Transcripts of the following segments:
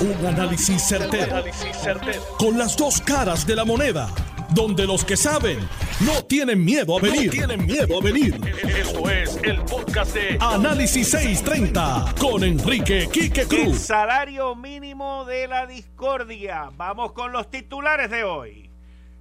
Un análisis certero, Con las dos caras de la moneda. Donde los que saben no tienen miedo a venir. tienen miedo a venir. Esto es el podcast de Análisis 630 con Enrique Quique Cruz. El salario mínimo de la discordia. Vamos con los titulares de hoy.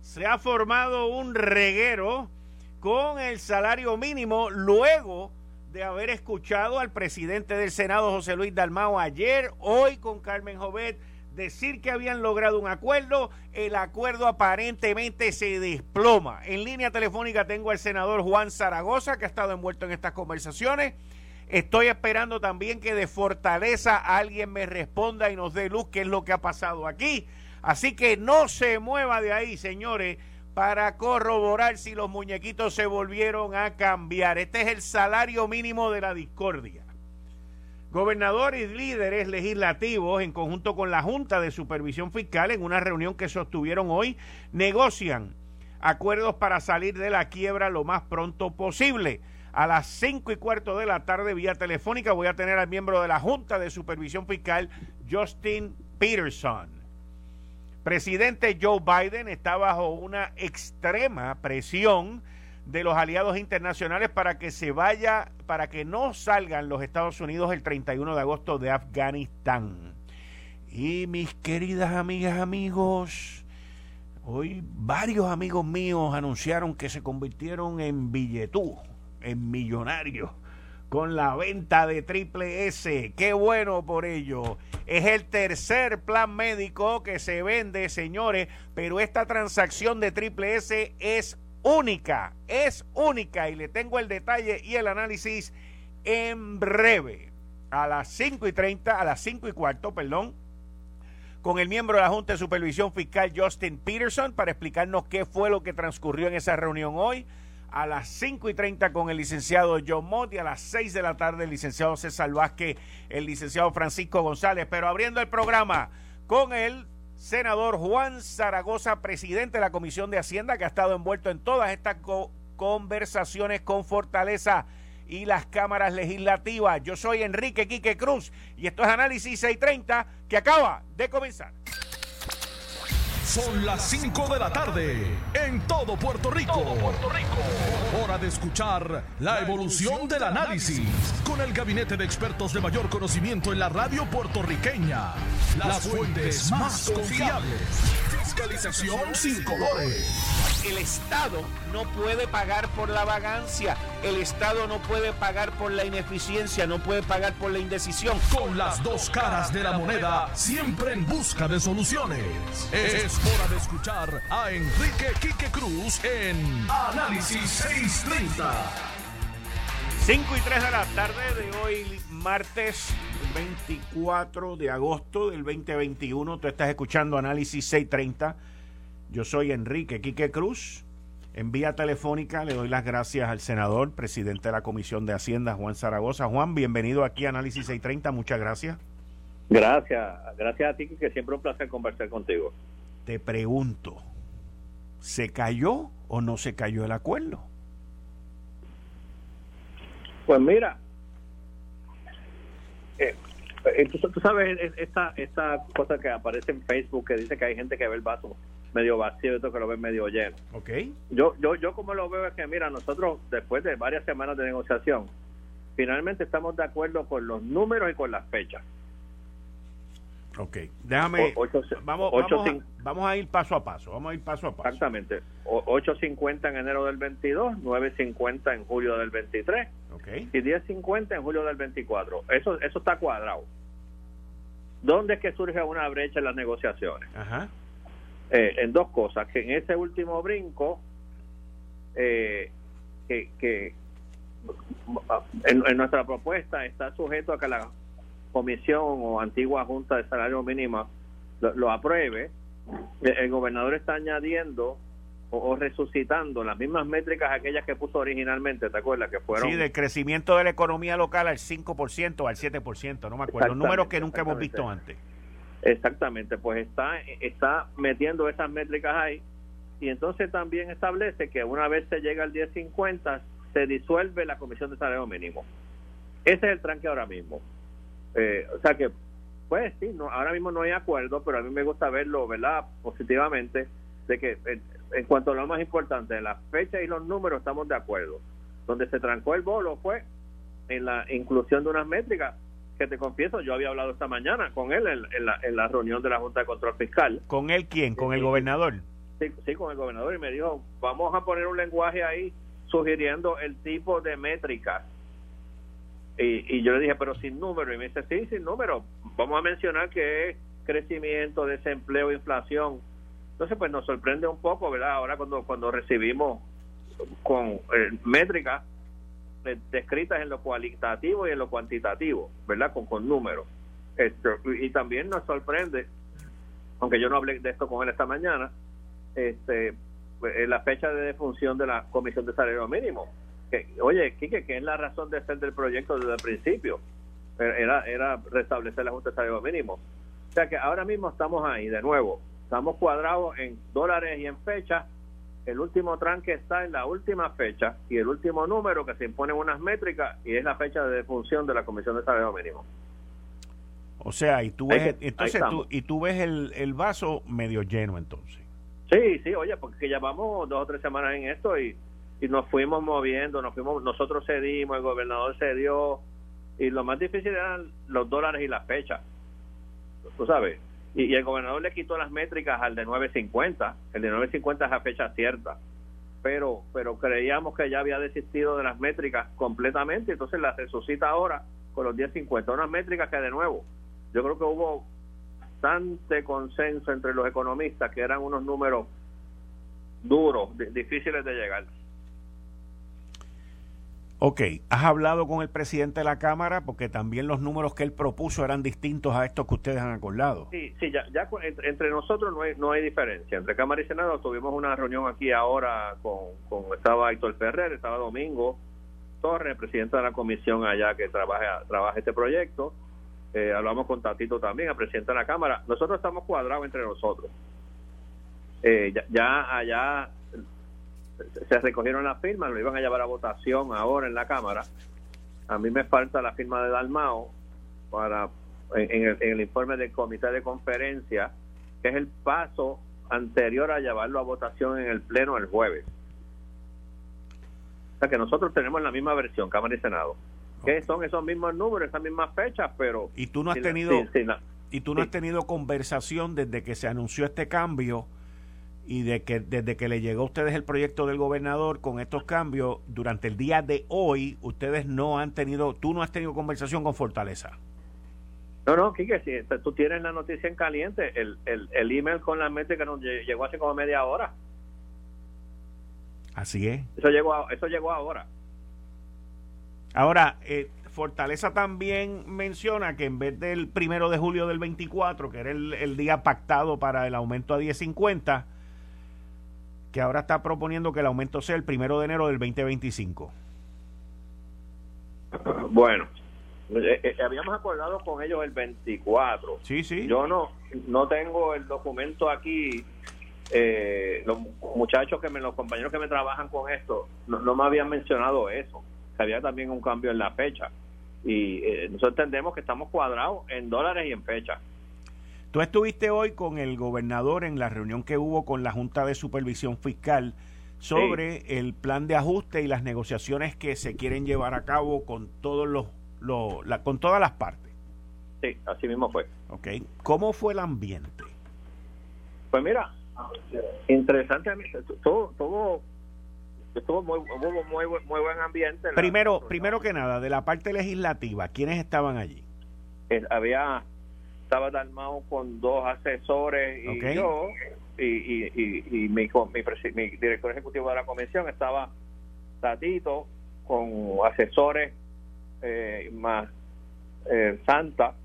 Se ha formado un reguero con el salario mínimo luego de haber escuchado al presidente del Senado, José Luis Dalmao, ayer, hoy con Carmen Jovet, decir que habían logrado un acuerdo, el acuerdo aparentemente se desploma. En línea telefónica tengo al senador Juan Zaragoza, que ha estado envuelto en estas conversaciones. Estoy esperando también que de Fortaleza alguien me responda y nos dé luz qué es lo que ha pasado aquí. Así que no se mueva de ahí, señores para corroborar si los muñequitos se volvieron a cambiar. Este es el salario mínimo de la discordia. Gobernadores y líderes legislativos, en conjunto con la Junta de Supervisión Fiscal, en una reunión que sostuvieron hoy, negocian acuerdos para salir de la quiebra lo más pronto posible. A las cinco y cuarto de la tarde, vía telefónica, voy a tener al miembro de la Junta de Supervisión Fiscal, Justin Peterson presidente Joe Biden está bajo una extrema presión de los aliados internacionales para que se vaya, para que no salgan los Estados Unidos el 31 de agosto de Afganistán. Y mis queridas amigas, amigos, hoy varios amigos míos anunciaron que se convirtieron en billetú, en millonarios con la venta de Triple S. Qué bueno por ello. Es el tercer plan médico que se vende, señores, pero esta transacción de Triple S es única, es única y le tengo el detalle y el análisis en breve. A las 5 y 30, a las 5 y cuarto, perdón, con el miembro de la Junta de Supervisión Fiscal Justin Peterson para explicarnos qué fue lo que transcurrió en esa reunión hoy a las 5 y 30 con el licenciado John Mott y a las 6 de la tarde el licenciado César Vázquez, el licenciado Francisco González. Pero abriendo el programa con el senador Juan Zaragoza, presidente de la Comisión de Hacienda, que ha estado envuelto en todas estas conversaciones con Fortaleza y las cámaras legislativas. Yo soy Enrique Quique Cruz y esto es Análisis 630 que acaba de comenzar. Son las 5 de la tarde en todo Puerto Rico. Hora de escuchar la evolución del análisis con el gabinete de expertos de mayor conocimiento en la radio puertorriqueña. Las fuentes más confiables fiscalización sin colores. El Estado no puede pagar por la vagancia, el Estado no puede pagar por la ineficiencia, no puede pagar por la indecisión. Con las dos caras de la moneda, siempre en busca de soluciones. Es hora de escuchar a Enrique Quique Cruz en Análisis 630. 5 y 3 de la tarde de hoy, martes 24 de agosto del 2021. Tú estás escuchando Análisis 630. Yo soy Enrique Quique Cruz. En vía telefónica le doy las gracias al senador, presidente de la Comisión de Hacienda, Juan Zaragoza. Juan, bienvenido aquí a Análisis 630. Muchas gracias. Gracias. Gracias a ti, que siempre un placer conversar contigo. Te pregunto, ¿se cayó o no se cayó el acuerdo? Pues mira, eh, tú, sabes esta, esta cosa que aparece en Facebook que dice que hay gente que ve el vaso medio vacío y otro que lo ve medio lleno. Okay. Yo, yo, yo como lo veo es que, mira, nosotros después de varias semanas de negociación, finalmente estamos de acuerdo con los números y con las fechas. Ok, déjame. vamos, vamos, a, ir paso a paso. Vamos a ir paso a paso. Exactamente. 8.50 en enero del 22, 9.50 en julio del 23 okay. y 10.50 en julio del 24. Eso, eso está cuadrado. ¿Dónde es que surge una brecha en las negociaciones? Ajá. Eh, en dos cosas. Que en ese último brinco, eh, que, que en, en nuestra propuesta está sujeto a que la comisión o antigua junta de salario mínimo lo, apruebe, el, gobernador está añadiendo o, resucitando las mismas métricas aquellas que puso originalmente, ¿te acuerdas? Que fueron... Sí, del crecimiento de la economía local al 5% o al 7%, no me acuerdo, números que nunca hemos visto antes. Exactamente, pues está, está metiendo esas métricas ahí y entonces también establece que una vez se llega al 1050 se disuelve la comisión de salario mínimo. Ese es el tranque ahora mismo. Eh, o sea que pues sí, no, ahora mismo no hay acuerdo, pero a mí me gusta verlo, ¿verdad? Positivamente, de que en, cuanto a lo más importante, la fecha y los números estamos de acuerdo. Donde se trancó el bolo fue en la inclusión de unas métricas que te confieso, yo había hablado esta mañana con él en, la, en la reunión de la Junta de Control Fiscal. ¿Con él quién? ¿Con el gobernador? Sí, sí, con el gobernador. Y me dijo, vamos a poner un lenguaje ahí sugiriendo el tipo de métricas. Y, y yo le dije, pero sin número. Y me dice, sí, sin número. Vamos a mencionar que es crecimiento, desempleo, inflación. Entonces, pues nos sorprende un poco, ¿verdad? Ahora cuando, cuando recibimos con eh, métricas descritas en lo cualitativo y en lo cuantitativo, ¿verdad? Con, con números. Esto, y también nos sorprende, aunque yo no hablé de esto con él esta mañana, este, pues, la fecha de defunción de la Comisión de Salario Mínimo. Que, oye, Quique, ¿qué es la razón de ser del proyecto desde el principio? Era, era restablecer la Junta de Salario Mínimo. O sea que ahora mismo estamos ahí, de nuevo, estamos cuadrados en dólares y en fechas el último tranque está en la última fecha y el último número que se imponen unas métricas y es la fecha de defunción de la Comisión de Salario Mínimo. O sea, y tú ves, entonces tú, y tú ves el, el, vaso medio lleno entonces. Sí, sí, oye, porque llevamos dos o tres semanas en esto y, y nos fuimos moviendo, nos fuimos, nosotros cedimos, el gobernador cedió y lo más difícil eran los dólares y la fecha. Tú sabes, y, el gobernador le quitó las métricas al de 950, el de 950 es a fecha cierta, pero pero creíamos que ya había desistido de las métricas completamente, entonces las resucita ahora con los 1050, unas métricas que de nuevo, yo creo que hubo bastante consenso entre los economistas que eran unos números duros, difíciles de llegar. Ok, ¿has hablado con el presidente de la Cámara? Porque también los números que él propuso eran distintos a estos que ustedes han acordado. Sí, sí, ya, ya entre nosotros no hay, no hay diferencia. Entre Cámara y Senado tuvimos una reunión aquí ahora con, con estaba Héctor Ferrer, estaba Domingo Torres, presidente de la comisión allá que trabaja, trabaja este proyecto. Eh, hablamos con Tatito también, el presidente de la Cámara. Nosotros estamos cuadrados entre nosotros. Eh, ya, ya allá se recogieron las firmas, lo iban a llevar a votación ahora en la Cámara. A mí me falta la firma de Dalmao para en el, informe del comité de conferencia, que es el paso anterior a llevarlo a votación en el Pleno el jueves. O sea que nosotros tenemos la misma versión, Cámara y Senado. Que son esos mismos números, esas mismas fechas, pero... Y tú no has tenido... y tú no has tenido conversación desde que se anunció este cambio y de que desde que le llegó a ustedes el proyecto del gobernador con estos cambios, durante el día de hoy, ustedes no han tenido, tú no has tenido conversación con Fortaleza. No, no, Quique, si tú tienes la noticia en caliente, el, el, el email con la mente que nos llegó hace como media hora. Así es. Eso llegó, eso llegó ahora. Ahora, eh, Fortaleza también menciona que en vez del primero de julio del 24, que era el, el día pactado para el aumento a 10.50, que ahora está proponiendo que el aumento sea el primero de enero del 2025. Bueno, eh, eh, habíamos acordado con ellos el 24. Sí, sí. Yo no, no tengo el documento aquí. Eh, los muchachos que me, los compañeros que me trabajan con esto, no, me habían mencionado eso. Que había también un cambio en la fecha. Y nosotros entendemos que estamos cuadrados en dólares y en fecha. Tú estuviste hoy con el gobernador en la reunión que hubo con la Junta de Supervisión Fiscal sobre el plan de ajuste y las negociaciones que se quieren llevar a cabo con todos los, con todas las partes. Sí, así mismo fue. Okay. ¿Cómo fue el ambiente? Pues mira, interesante, todo, todo estuvo muy, muy, muy, buen ambiente. Primero, primero que nada, de la parte legislativa, ¿quiénes estaban allí? Eh, había estaba Dalmao con dos asesores y yo, y, y, y, mi, mi, director ejecutivo de la comisión estaba Tatito con asesores eh, más eh, Santa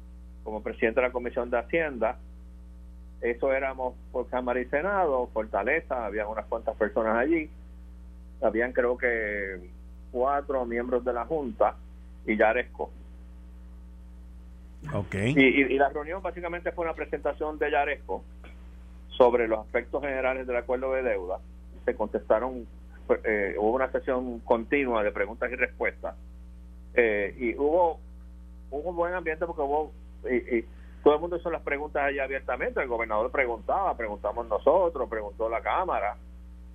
como presidente de la comisión de Hacienda. Eso éramos por Cámara y Senado, Fortaleza, había unas cuantas personas allí. Habían creo que cuatro miembros de la Junta y Yaresco Okay. Y, la reunión básicamente fue una presentación de Yaresco sobre los aspectos generales del acuerdo de deuda. Se contestaron, eh, hubo una sesión continua de preguntas y respuestas. Eh, y hubo, hubo un buen ambiente porque hubo, y, todo el mundo hizo las preguntas allí abiertamente, el gobernador preguntaba, preguntamos nosotros, preguntó la Cámara,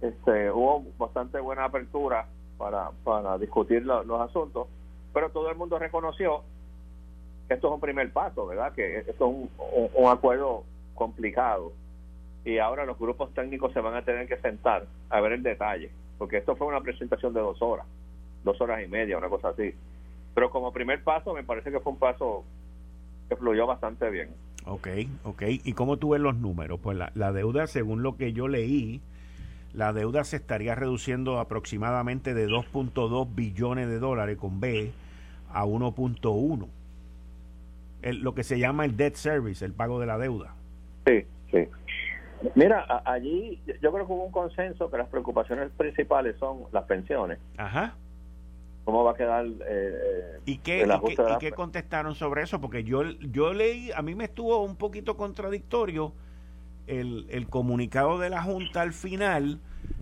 este, hubo bastante buena apertura para, para discutir los asuntos, pero todo el mundo reconoció esto es un primer paso, ¿verdad? Que esto es un, un acuerdo complicado y ahora los grupos técnicos se van a tener que sentar a ver el detalle, porque esto fue una presentación de dos horas, dos horas y media, una cosa así. Pero como primer paso me parece que fue un paso que fluyó bastante bien. Ok, ok. ¿Y cómo tú ves los números? Pues la, la deuda, según lo que yo leí, la deuda se estaría reduciendo aproximadamente de 2.2 billones de dólares con B a 1.1. Lo que se llama el debt service, el pago de la deuda. Sí, sí. Mira, allí yo creo que hubo un consenso que las preocupaciones principales son las pensiones. Ajá. ¿Cómo va a quedar eh, eh ¿Y qué, y qué, contestaron sobre eso? Porque yo, yo leí, a mí me estuvo un poquito contradictorio el, el comunicado de la Junta al final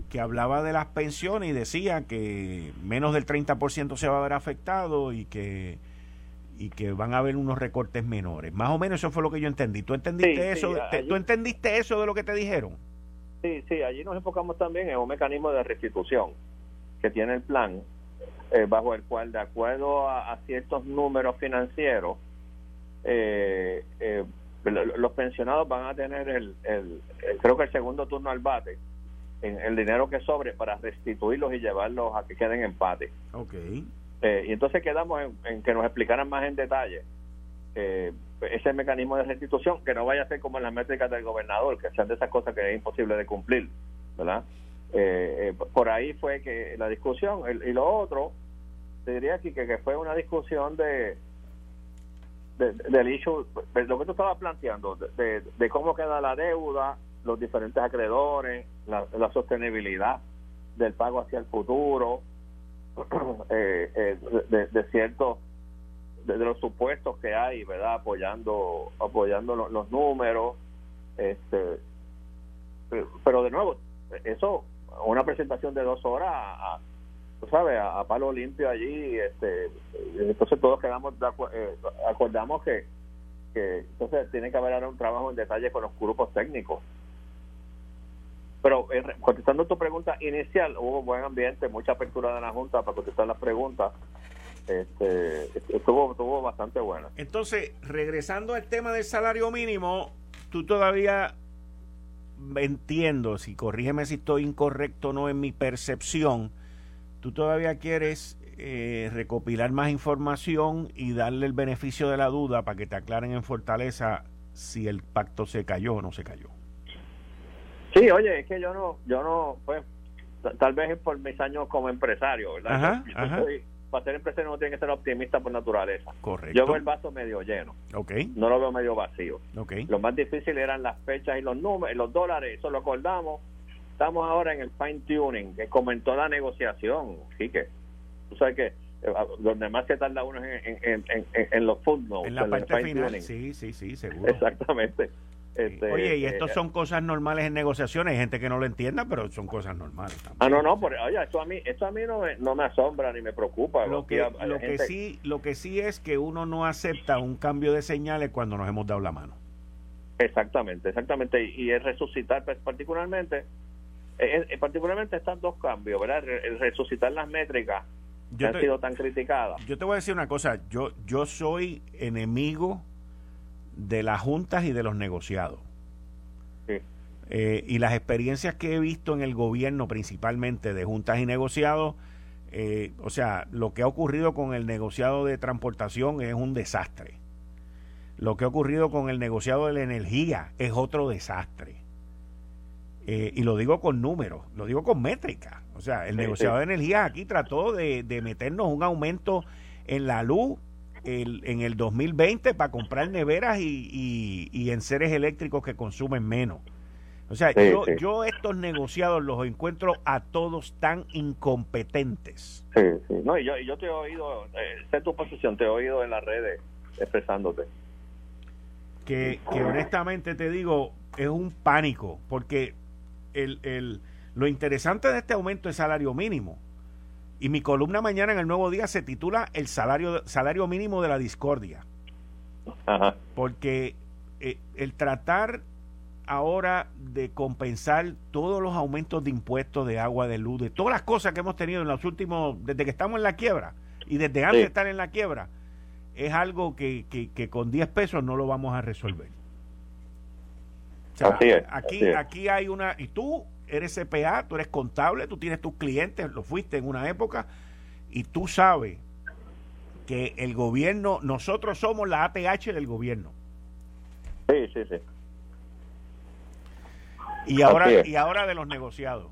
que hablaba de las pensiones y decía que menos del 30% se va a ver afectado y que y que van a haber unos recortes menores. Más o menos eso fue lo que yo entendí. ¿Tú entendiste eso? ¿Tú entendiste eso de lo que te dijeron? Sí, sí, allí nos enfocamos también en un mecanismo de restitución que tiene el plan, eh, bajo el cual, de acuerdo a, ciertos números financieros, eh, eh, los pensionados van a tener el, el, creo que el segundo turno al bate en el dinero que sobre para restituirlos y llevarlos a que queden en empate. Okay. Eh, y entonces quedamos en, que nos explicaran más en detalle eh, ese mecanismo de restitución, que no vaya a ser como en las métricas del gobernador, que sean de esas cosas que es imposible de cumplir, ¿verdad? Eh, por ahí fue que la discusión, y lo otro, te diría aquí que, que fue una discusión de, del issue, de lo que tú estabas planteando, de, de, cómo queda la deuda, los diferentes acreedores, la, la sostenibilidad del pago hacia el futuro, eh, eh, de, de ciertos de, los supuestos que hay verdad apoyando apoyando los, números este pero, de nuevo eso una presentación de dos horas a, tú sabes a, palo limpio allí este entonces todos quedamos eh, acordamos que que entonces tiene que haber ahora un trabajo en detalle con los grupos técnicos pero eh, contestando tu pregunta inicial, hubo buen ambiente, mucha apertura de la Junta para contestar las preguntas. Este, estuvo, bastante buena. Entonces, regresando al tema del salario mínimo, tú todavía entiendo, si corrígeme si estoy incorrecto o no en mi percepción, tú todavía quieres eh, recopilar más información y darle el beneficio de la duda para que te aclaren en Fortaleza si el pacto se cayó o no se cayó. Sí, oye, es que yo no, yo no, pues, tal vez es por mis años como empresario, ¿verdad? para ser empresario no tiene que ser optimista por naturaleza. Correcto. Yo veo el vaso medio lleno. Okay. No lo veo medio vacío. Okay. Lo más difícil eran las fechas y los números, los dólares, eso lo acordamos. Estamos ahora en el fine tuning, que comentó la negociación, sí que, tú sabes que eh, donde más se tarda uno en, en, en, en los footnotes. En la parte final, sí, sí, sí, seguro. Exactamente. Este, oye, y esto eh, son cosas normales en negociaciones. Hay gente que no lo entienda, pero son cosas normales. Ah, no, no. Por, oye, esto a mí, esto a mí no, me, no me asombra ni me preocupa. Lo que, lo, que sí, lo que sí es que uno no acepta un cambio de señales cuando nos hemos dado la mano. Exactamente, exactamente. Y, es resucitar, pues, particularmente, eh, particularmente están dos cambios, ¿verdad? El resucitar las métricas que han sido tan criticadas. Yo te voy a decir una cosa. Yo, yo soy enemigo de las juntas y de los negociados. Eh, y las experiencias que he visto en el gobierno, principalmente de juntas y negociados, eh, o sea, lo que ha ocurrido con el negociado de transportación es un desastre. Lo que ha ocurrido con el negociado de la energía es otro desastre. Eh, y lo digo con números, lo digo con métricas. O sea, el negociado de energía aquí trató de, de meternos un aumento en la luz en el 2020 para comprar neveras y, y, y enseres eléctricos que consumen menos. O sea, yo, yo estos negociados los encuentro a todos tan incompetentes. Sí, sí. No, y yo, yo te he oído, eh, sé tu posición, te he oído en las redes expresándote. Que, que honestamente te digo, es un pánico, porque el, el, lo interesante de este aumento de salario mínimo y mi columna mañana en el Nuevo Día se titula El salario, salario mínimo de la discordia. Porque eh, el tratar ahora de compensar todos los aumentos de impuestos de agua, de luz, de todas las cosas que hemos tenido en los últimos, desde que estamos en la quiebra y desde antes de estar en la quiebra, es algo que, que, con 10 pesos no lo vamos a resolver. aquí, aquí hay una, y tú eres CPA, tú eres contable, tú tienes tus clientes, lo fuiste en una época, y tú sabes que el gobierno, nosotros somos la ATH del gobierno. Sí, sí, sí. Y ahora, y ahora de los negociados.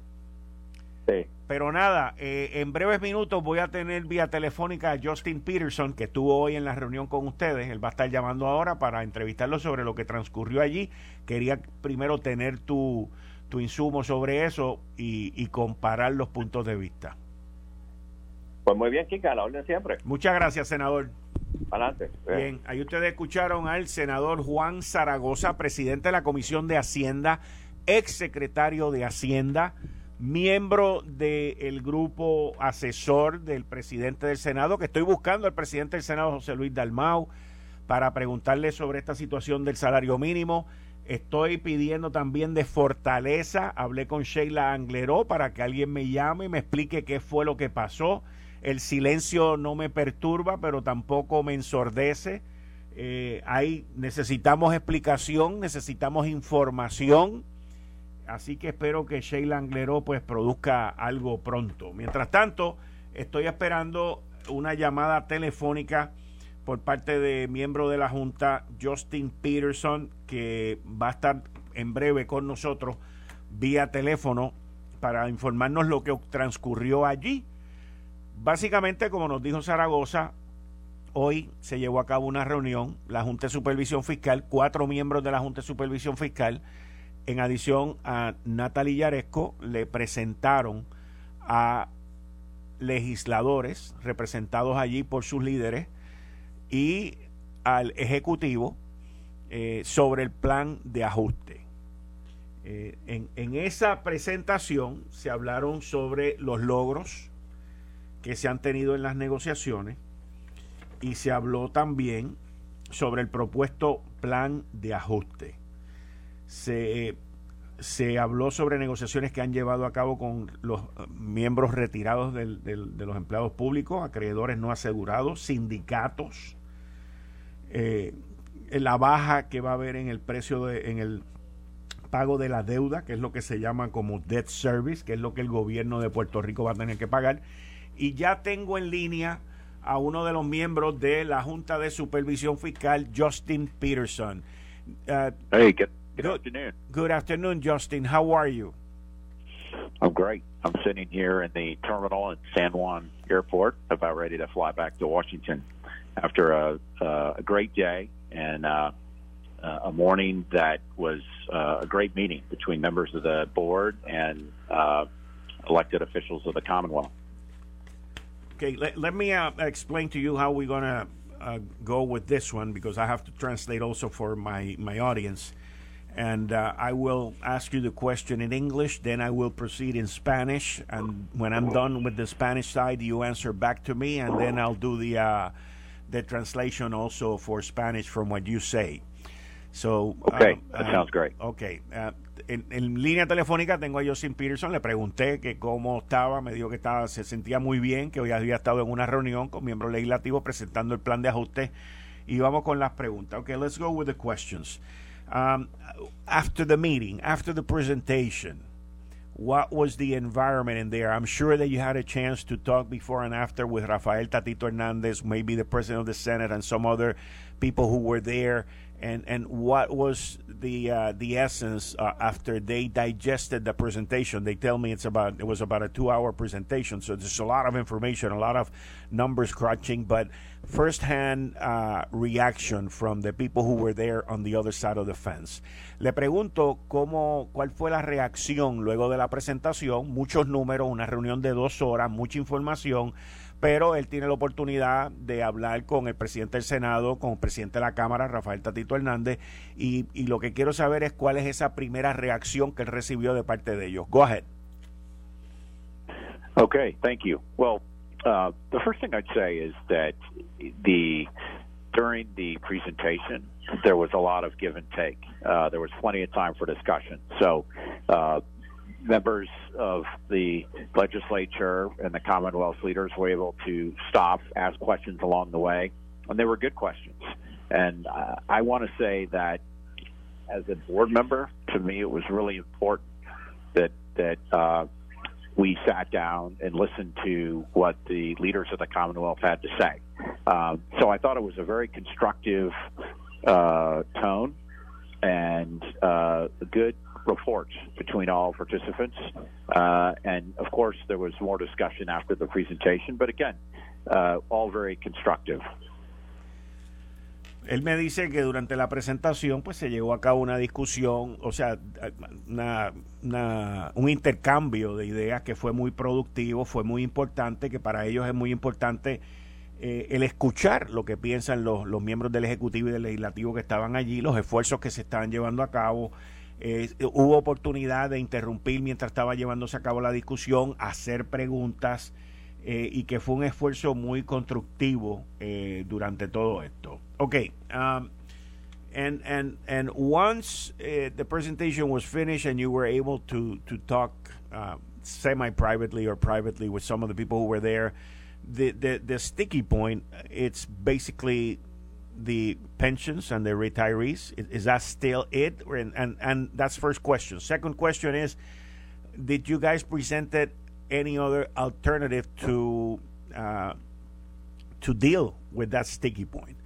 Sí. Pero nada, eh, en breves minutos voy a tener vía telefónica a Justin Peterson, que estuvo hoy en la reunión con ustedes. Él va a estar llamando ahora para entrevistarlo sobre lo que transcurrió allí. Quería primero tener tu, tu insumo sobre eso y, y comparar los puntos de vista. Pues muy bien, Kika, a la orden siempre. Muchas gracias, senador. Adelante. Bien, ahí ustedes escucharon al senador Juan Zaragoza, presidente de la Comisión de Hacienda ex secretario de Hacienda, miembro del grupo asesor del presidente del Senado, que estoy buscando al presidente del Senado, José Luis Dalmau, para preguntarle sobre esta situación del salario mínimo. Estoy pidiendo también de fortaleza. Hablé con Sheila Angleró para que alguien me llame y me explique qué fue lo que pasó. El silencio no me perturba, pero tampoco me ensordece. Eh, necesitamos explicación, necesitamos información Así que espero que Sheila Angleró pues produzca algo pronto. Mientras tanto, estoy esperando una llamada telefónica por parte de miembro de la Junta, Justin Peterson, que va a estar en breve con nosotros vía teléfono para informarnos lo que transcurrió allí. Básicamente, como nos dijo Zaragoza, hoy se llevó a cabo una reunión, la Junta de Supervisión Fiscal, cuatro miembros de la Junta de Supervisión Fiscal, en adición a Natalie Yaresco, le presentaron a legisladores representados allí por sus líderes y al Ejecutivo eh, sobre el plan de ajuste. Eh, en, en esa presentación se hablaron sobre los logros que se han tenido en las negociaciones y se habló también sobre el propuesto plan de ajuste se, se habló sobre negociaciones que han llevado a cabo con los eh, miembros retirados del, de los empleados públicos, acreedores no asegurados, sindicatos, eh, la baja que va a haber en el precio de, en el pago de la deuda, que es lo que se llama como debt service, que es lo que el gobierno de Puerto Rico va a tener que pagar. Y ya tengo en línea a uno de los miembros de la Junta de Supervisión Fiscal, Justin Peterson. Uh, hey, good afternoon. Good afternoon, Justin. How are you? I'm great. I'm sitting here in the terminal at San Juan Airport, about ready to fly back to Washington after a, uh, a great day and uh, a morning that was uh, a great meeting between members of the board and uh, elected officials of the Commonwealth. Okay, let, let me uh, explain to you how we're going to uh, go with this one because I have to translate also for my, my audience and uh, I will ask you the question in English, then I will proceed in Spanish, and when I'm done with the Spanish side, you answer back to me, and then I'll do the uh, the translation also for Spanish from what you say. So, okay, um, that sounds great. Okay, uh, en, en, línea telefónica tengo a Justin Peterson, le pregunté que cómo estaba, me dijo que estaba, se sentía muy bien, que hoy había estado en una reunión con miembros legislativos presentando el plan de ajuste, y vamos con las preguntas. Okay, let's go with the questions. Um, after the meeting, after the presentation, what was the environment in there? I'm sure that you had a chance to talk before and after with Rafael Tatito Hernandez, maybe the president of the Senate, and some other people who were there. And and what was the uh, the essence uh, after they digested the presentation? They tell me it's about it was about a two hour presentation, so there's a lot of information, a lot of numbers crunching, but first-hand uh, reaction from the people who were there on the other side of the fence. Le pregunto cómo, cuál fue la reacción luego de la presentación, muchos números, una reunión de dos horas, mucha información, pero él tiene la oportunidad de hablar con el presidente del Senado, con el presidente de la Cámara, Rafael Tatito Hernández, y, lo que quiero saber es cuál es esa primera reacción que él recibió de parte de ellos. Go ahead. Okay, thank you. Well, Uh, the first thing I'd say is that the during the presentation, there was a lot of give and take. Uh, there was plenty of time for discussion. So, uh, members of the legislature and the Commonwealth leaders were able to stop, ask questions along the way, and they were good questions. And uh, I want to say that as a board member, to me, it was really important that that uh, we sat down and listened to what the leaders of the Commonwealth had to say. Um, so I thought it was a very constructive uh, tone and uh, a good report between all participants. Uh, and of course, there was more discussion after the presentation, but again, uh, all very constructive. Él me dice que durante la presentación pues se llevó a cabo una discusión, o sea, una, una, un intercambio de ideas que fue muy productivo, fue muy importante, que para ellos es muy importante eh, el escuchar lo que piensan los, los, miembros del Ejecutivo y del Legislativo que estaban allí, los esfuerzos que se estaban llevando a cabo. Eh, hubo oportunidad de interrumpir mientras estaba llevándose a cabo la discusión, hacer preguntas eh, y que fue un esfuerzo muy constructivo eh, durante todo esto. Okay, um, and and and once uh, the presentation was finished and you were able to to talk uh, semi privately or privately with some of the people who were there, the the the sticky point it's basically the pensions and the retirees. Is, is that still it? And, and and that's first question. Second question is, did you guys present it any other alternative to uh, to deal with that sticky point.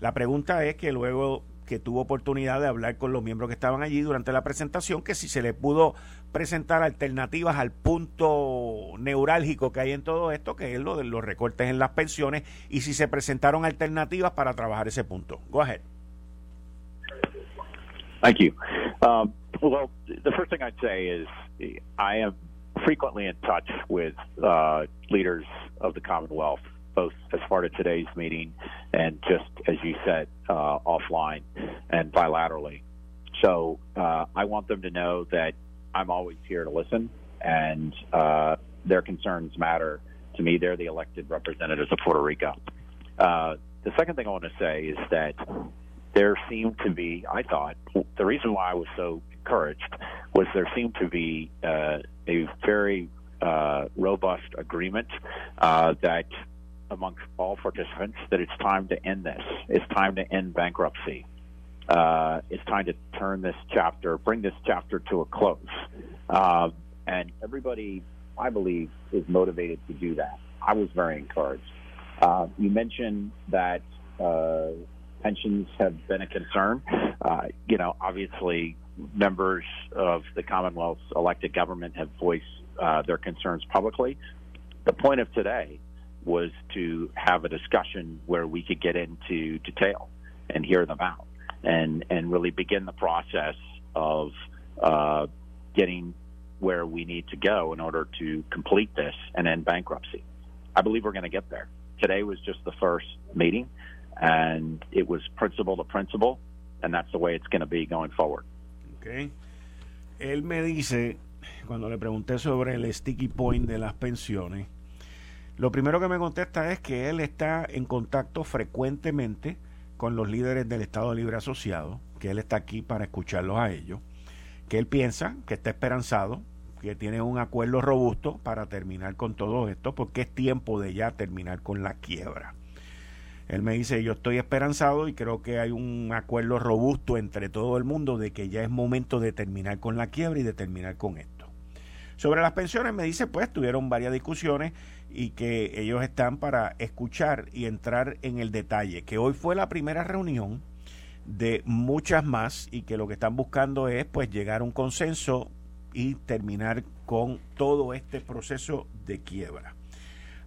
La pregunta es que luego que tuvo oportunidad de hablar con los miembros que estaban allí durante la presentación, que si se le pudo presentar alternativas al punto neurálgico que hay en todo esto, que es lo de los recortes en las pensiones, y si se presentaron alternativas para trabajar ese punto. Go ahead. Thank you. Um, well, the first thing I'd say is I am frequently in touch with uh, leaders of the Commonwealth, both as part of today's meeting and just as you said, uh, offline and bilaterally. So uh, I want them to know that I'm always here to listen, and uh, their concerns matter to me. They're the elected representatives of Puerto Rico. Uh, the second thing I want to say is that there seemed to be, I thought, the reason why I was so encouraged was there seemed to be uh, a very uh, robust agreement uh, that amongst all participants that it's time to end this. It's time to end bankruptcy. Uh, it's time to turn this chapter, bring this chapter to a close. Uh, and everybody, I believe, is motivated to do that. I was very encouraged. Uh, you mentioned that uh, pensions have been a concern. Uh, you know, obviously, members of the Commonwealth's elected government have voiced uh, their concerns publicly. The point of today was to have a discussion where we could get into detail and hear them out and, and really begin the process of uh, getting where we need to go in order to complete this and end bankruptcy. I believe we're going to get there. Today was just the first meeting, and it was principle to principle, and that's the way it's going to be going forward. Okay. Él me dice, cuando le pregunté sobre el sticky point de las pensiones, lo primero que me contesta es que él está en contacto frecuentemente con los líderes del Estado Libre Asociado, que él está aquí para escucharlos a ellos, que él piensa que está esperanzado, que tiene un acuerdo robusto para terminar con todo esto, porque es tiempo de ya terminar con la quiebra. Él me dice, yo estoy esperanzado y creo que hay un acuerdo robusto entre todo el mundo de que ya es momento de terminar con la quiebra y de terminar con esto. Sobre las pensiones me dice, pues tuvieron varias discusiones y que ellos están para escuchar y entrar en el detalle, que hoy fue la primera reunión de muchas más y que lo que están buscando es pues llegar a un consenso y terminar con todo este proceso de quiebra.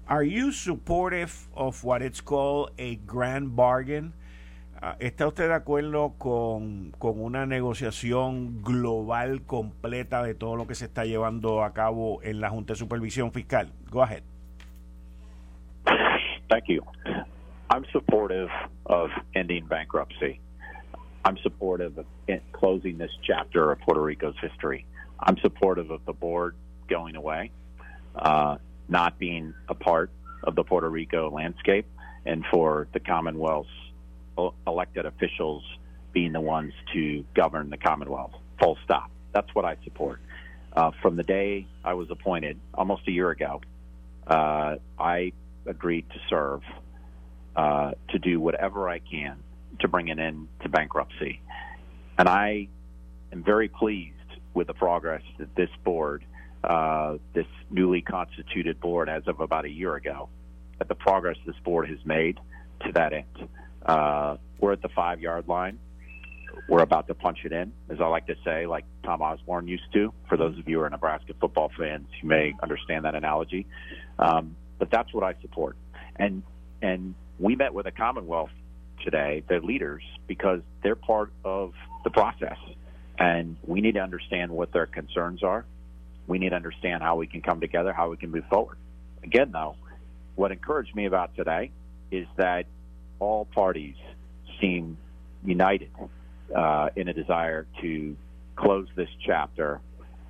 Are you supportive of what it's called a grand bargain? Uh, ¿Está usted de acuerdo con, con una negociación global completa de todo lo que se está llevando a cabo en la Junta de Supervisión Fiscal? Go ahead. Thank you. I'm supportive of ending bankruptcy. I'm supportive of closing this chapter of Puerto Rico's history. I'm supportive of the board going away. Uh, not being a part of the Puerto Rico landscape and for the Commonwealth's elected officials being the ones to govern the Commonwealth. Full stop. That's what I support. Uh, from the day I was appointed, almost a year ago, uh, I agreed to serve uh, to do whatever I can to bring an end to bankruptcy. And I am very pleased with the progress that this board, uh, this newly constituted board, as of about a year ago, at the progress this board has made to that end. Uh, we're at the five yard line. We're about to punch it in, as I like to say, like Tom Osborne used to. For those of you who are Nebraska football fans, you may understand that analogy. Um, but that's what I support. And and we met with the Commonwealth today, their leaders, because they're part of the process. And we need to understand what their concerns are. We need to understand how we can come together, how we can move forward. Again, though, what encouraged me about today is that all parties seem united uh, in a desire to close this chapter,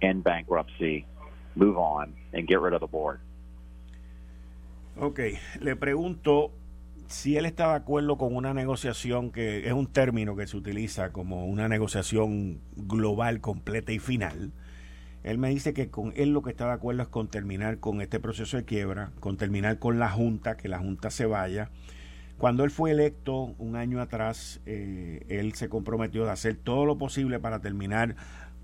end bankruptcy, move on, and get rid of the board. Ok, le pregunto si él está de acuerdo con una negociación que es un término que se utiliza como una negociación global, completa y final. Él me dice que con él lo que está de acuerdo es con terminar con este proceso de quiebra, con terminar con la Junta, que la Junta se vaya. Cuando él fue electo un año atrás, eh, él se comprometió a hacer todo lo posible para terminar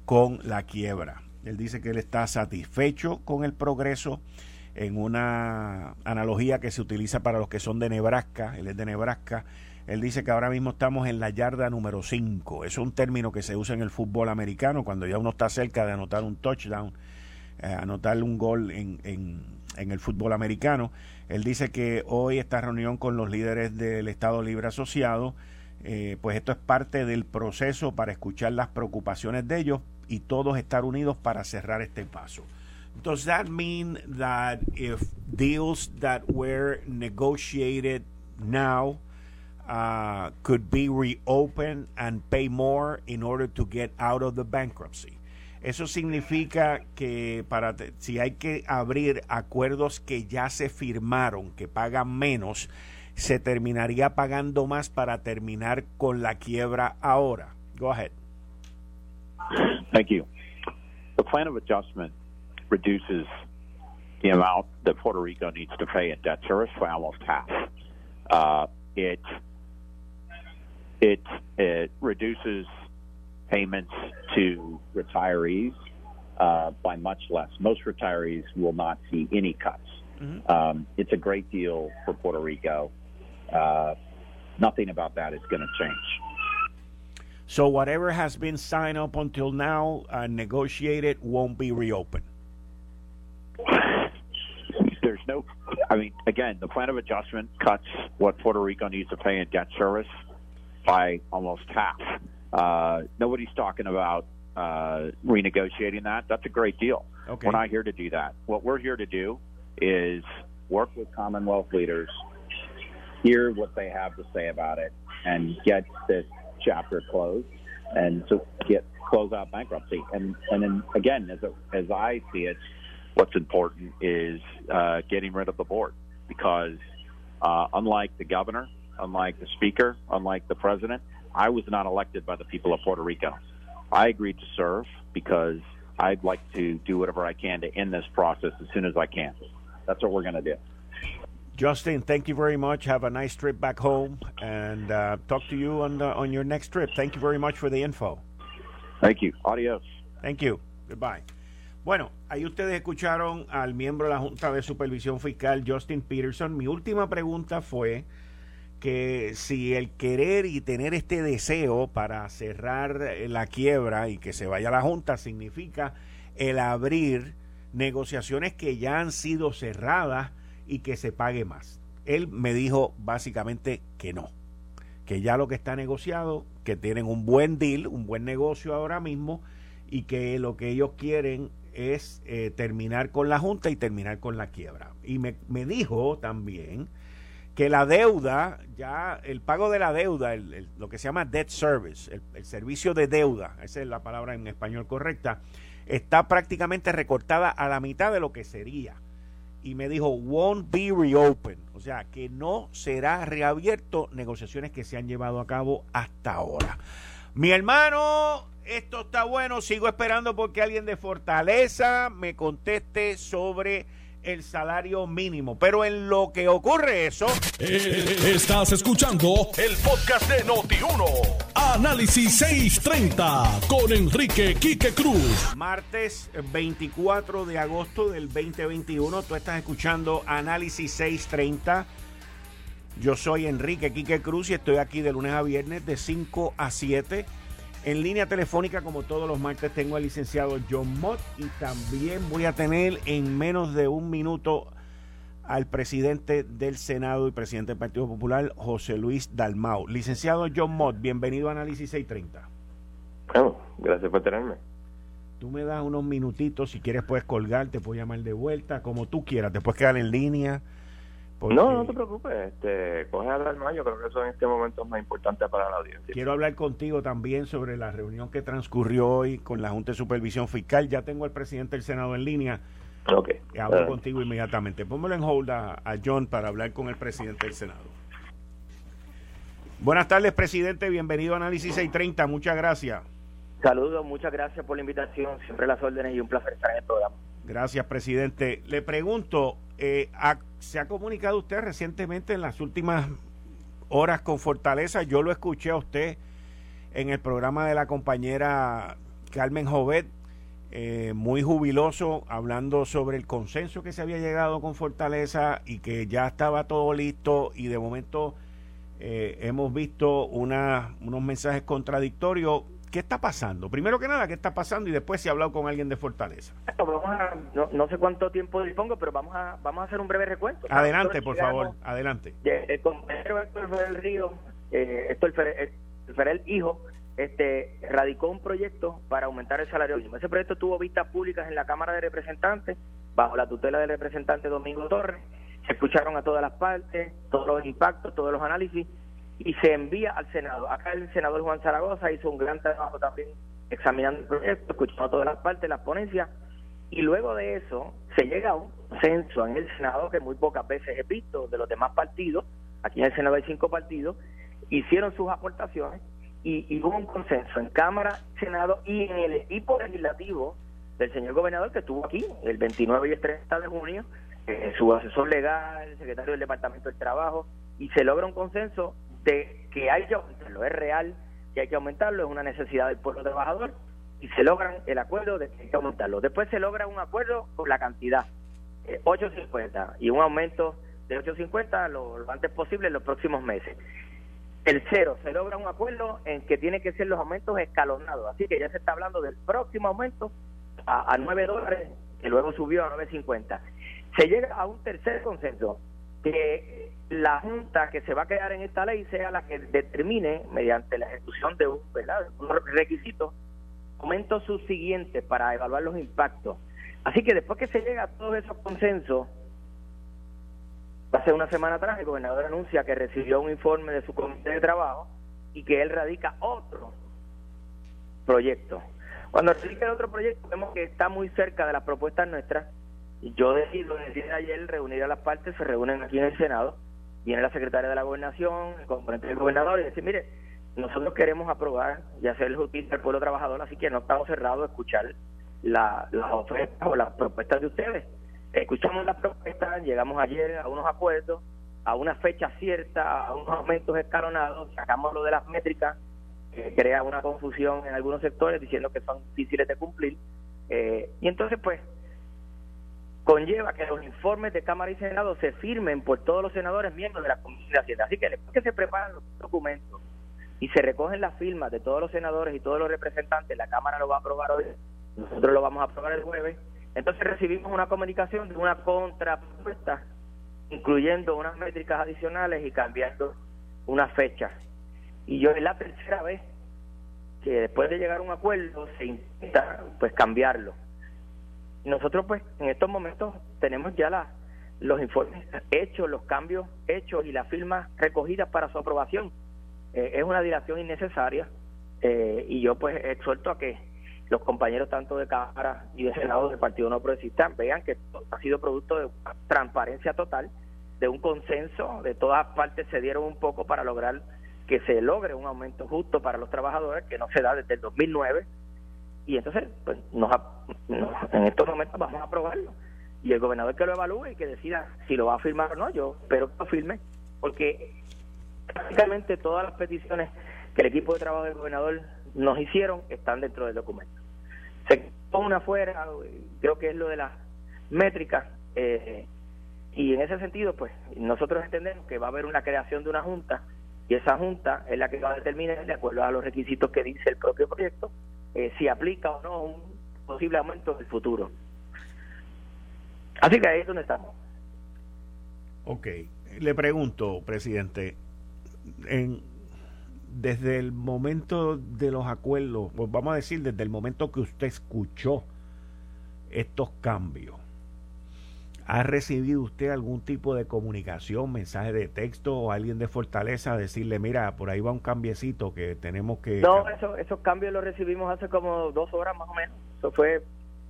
con la quiebra. Él dice que él está satisfecho con el progreso en una analogía que se utiliza para los que son de Nebraska, él es de Nebraska, él dice que ahora mismo estamos en la yarda número 5. Es un término que se usa en el fútbol americano cuando ya uno está cerca de anotar un touchdown, eh, anotar un gol en, en, en, el fútbol americano. Él dice que hoy esta reunión con los líderes del Estado Libre Asociado, eh, pues esto es parte del proceso para escuchar las preocupaciones de ellos y todos estar unidos para cerrar este paso. does that mean that if deals that were negotiated now uh, could be reopened and pay more in order to get out of the bankruptcy? Eso significa que para si hay que abrir acuerdos que ya se firmaron, que pagan menos, se terminaría pagando más para terminar con la quiebra ahora. Go ahead. Thank you. The plan of adjustment reduces the amount that Puerto Rico needs to pay in debt service by almost half. Uh, it, it it reduces payments to retirees uh, by much less. Most retirees will not see any cuts. Mm-hmm. Um, it's a great deal for Puerto Rico. Uh, nothing about that is going to change. So whatever has been signed up until now and negotiated won't be reopened. There's no, I mean, again, the plan of adjustment cuts what Puerto Rico needs to pay in debt service by almost half. Uh, nobody's talking about uh, renegotiating that. That's a great deal. Okay. We're not here to do that. What we're here to do is work with Commonwealth leaders, hear what they have to say about it, and get this chapter closed, and to get close out bankruptcy. And and then again, as a, as I see it, what's important is uh, getting rid of the board because uh, unlike the governor, unlike the speaker, unlike the president, I was not elected by the people of Puerto Rico. I agreed to serve because I'd like to do whatever I can to end this process as soon as I can. That's what we're going to do. Justin, thank you very much. Have a nice trip back home, and uh, talk to you on the, on your next trip. Thank you very much for the info. Thank you. Adios. Thank you. Goodbye. Bueno, ahí ustedes escucharon al miembro de la Junta de Supervisión Fiscal, Justin Peterson. Mi última pregunta fue que si el querer y tener este deseo para cerrar la quiebra y que se vaya a la Junta significa el abrir negociaciones que ya han sido cerradas y que se pague más. Él me dijo básicamente que no, que ya lo que está negociado, que tienen un buen deal, un buen negocio ahora mismo y que lo que ellos quieren es eh, terminar con la Junta y terminar con la quiebra. Y me, me dijo también que la deuda, ya el pago de la deuda, el, lo que se llama debt service, el, el, servicio de deuda, esa es la palabra en español correcta, está prácticamente recortada a la mitad de lo que sería. y me dijo, won't be reopened. O sea, que no será reabierto negociaciones que se han llevado a cabo hasta ahora. Mi hermano, esto está bueno. Sigo esperando porque alguien de Fortaleza me conteste sobre el salario mínimo. Pero en lo que ocurre eso... Eh, estás escuchando el podcast de Noti1. Análisis 630 con Enrique Quique Cruz. Martes 24 de agosto del 2021. Tú estás escuchando Análisis 630. Yo soy Enrique Quique Cruz y estoy aquí de lunes a viernes de 5 a 7 en línea telefónica, como todos los martes, tengo al licenciado John Mott y también voy a tener en menos de un minuto al presidente del Senado y presidente del Partido Popular, José Luis Dalmau. Licenciado John Mott, bienvenido a Análisis 630. Bueno, gracias por tenerme. Tú me das unos minutitos, si quieres puedes colgar, te puedo llamar de vuelta, como tú quieras, te puedes quedar en línea. No, no te preocupes, este, coge a más, yo creo que eso en este momento es más importante para la audiencia. Quiero hablar contigo también sobre la reunión que transcurrió hoy con la Junta de Supervisión Fiscal. Ya tengo al presidente del Senado en línea. Ok. Hablo contigo inmediatamente. Póngalo en hold a, John para hablar con el presidente del Senado. Buenas tardes, presidente. Bienvenido a Análisis 630. Muchas gracias. Saludos, muchas gracias por la invitación. Siempre las órdenes y un placer estar en el programa. Gracias, presidente. Le pregunto, eh, ¿se ha comunicado usted recientemente en las últimas horas con Fortaleza? Yo lo escuché a usted en el programa de la compañera Carmen Jovet, eh, muy jubiloso, hablando sobre el consenso que se había llegado con Fortaleza y que ya estaba todo listo y de momento eh, hemos visto una, unos mensajes contradictorios ¿Qué está pasando? Primero que nada, ¿qué está pasando? Y después si ha hablado con alguien de Fortaleza. no, sé cuánto tiempo dispongo, pero vamos a vamos a hacer un breve recuento. Adelante, por favor, adelante. El compañero Héctor Ferel Río, eh, Héctor Ferel, hijo, este, radicó un proyecto para aumentar el salario mínimo. Ese proyecto tuvo vistas públicas en la Cámara de Representantes, bajo la tutela del representante Domingo Torres. Se escucharon a todas las partes, todos los impactos, todos los análisis y se envía al Senado. Acá el senador Juan Zaragoza hizo un gran trabajo también examinando el proyecto, escuchando todas las partes, las ponencias, y luego de eso se llega a un consenso en el Senado que muy pocas veces he visto de los demás partidos, aquí en el Senado hay cinco partidos, hicieron sus aportaciones y, hubo un consenso en Cámara, Senado y en el equipo legislativo del señor gobernador que estuvo aquí el 29 y el 30 de junio, eh, su asesor legal, el secretario del Departamento del Trabajo, y se logra un consenso de que hay que aumentarlo, es real que hay que aumentarlo, es una necesidad del pueblo trabajador y se logran el acuerdo de que hay que aumentarlo. Después se logra un acuerdo con la cantidad, 8.50 eh, y un aumento de 8.50 lo, lo antes posible en los próximos meses. El cero, se logra un acuerdo en que tiene que ser los aumentos escalonados, así que ya se está hablando del próximo aumento a, a 9 dólares, que luego subió a 9.50. Se llega a un tercer consenso, que la Junta que se va a quedar en esta ley sea la que determine, mediante la ejecución de un, unos requisitos, momentos subsiguientes para evaluar los impactos. Así que después que se llega a todos esos consensos, hace una semana atrás el gobernador anuncia que recibió un informe de su comité de trabajo y que él radica otro proyecto. Cuando radica el otro proyecto vemos que está muy cerca de las propuestas nuestras yo decido, el día de ayer, reunir a las partes, se reúnen aquí en el Senado, viene la secretaria de la Gobernación, el componente del gobernador, y decir, mire, nosotros queremos aprobar y hacer justicia al pueblo trabajador, así que no estamos cerrados a escuchar las ofertas o las propuestas de ustedes. Escuchamos las propuestas, llegamos ayer a unos acuerdos, a una fecha cierta, a unos aumentos escalonados, sacamos lo de las métricas, que crea una confusión en algunos sectores diciendo que son difíciles de cumplir. Eh, y entonces, pues, conlleva que los informes de Cámara y Senado se firmen por todos los senadores miembros de la Comisión de Hacienda. Así que después que se preparan los documentos y se recogen las firmas de todos los senadores y todos los representantes, la Cámara lo va a aprobar hoy, nosotros lo vamos a aprobar el jueves, entonces recibimos una comunicación de una contrapropuesta, incluyendo unas métricas adicionales y cambiando una fecha. Y yo es la tercera vez que después de llegar a un acuerdo se intenta pues cambiarlo nosotros pues en estos momentos tenemos ya la, los informes hechos, los cambios hechos y las firmas recogidas para su aprobación. Eh, es una dilación innecesaria eh, y yo pues exhorto a que los compañeros tanto de Cámara y de Senado del Partido No Progresista vean que ha sido producto de transparencia total, de un consenso, de todas partes se dieron un poco para lograr que se logre un aumento justo para los trabajadores, que no se da desde el 2009, y entonces pues nos, en estos momentos vamos a aprobarlo. Y el gobernador que lo evalúe y que decida si lo va a firmar o no, yo espero que lo firme, porque prácticamente todas las peticiones que el equipo de trabajo del gobernador nos hicieron están dentro del documento. Se una afuera, creo que es lo de las métricas, eh, y en ese sentido, pues nosotros entendemos que va a haber una creación de una junta y esa junta es la que va a determinar, de acuerdo a los requisitos que dice el propio proyecto, eh, si aplica o no un posible aumento del futuro. Así que ahí es donde estamos. Ok, le pregunto, presidente, en, desde el momento de los acuerdos, pues vamos a decir, desde el momento que usted escuchó estos cambios, ¿ha recibido usted algún tipo de comunicación, mensaje de texto o alguien de Fortaleza decirle, mira, por ahí va un cambiecito que tenemos que... No, eso, esos cambios los recibimos hace como dos horas más o menos. Eso fue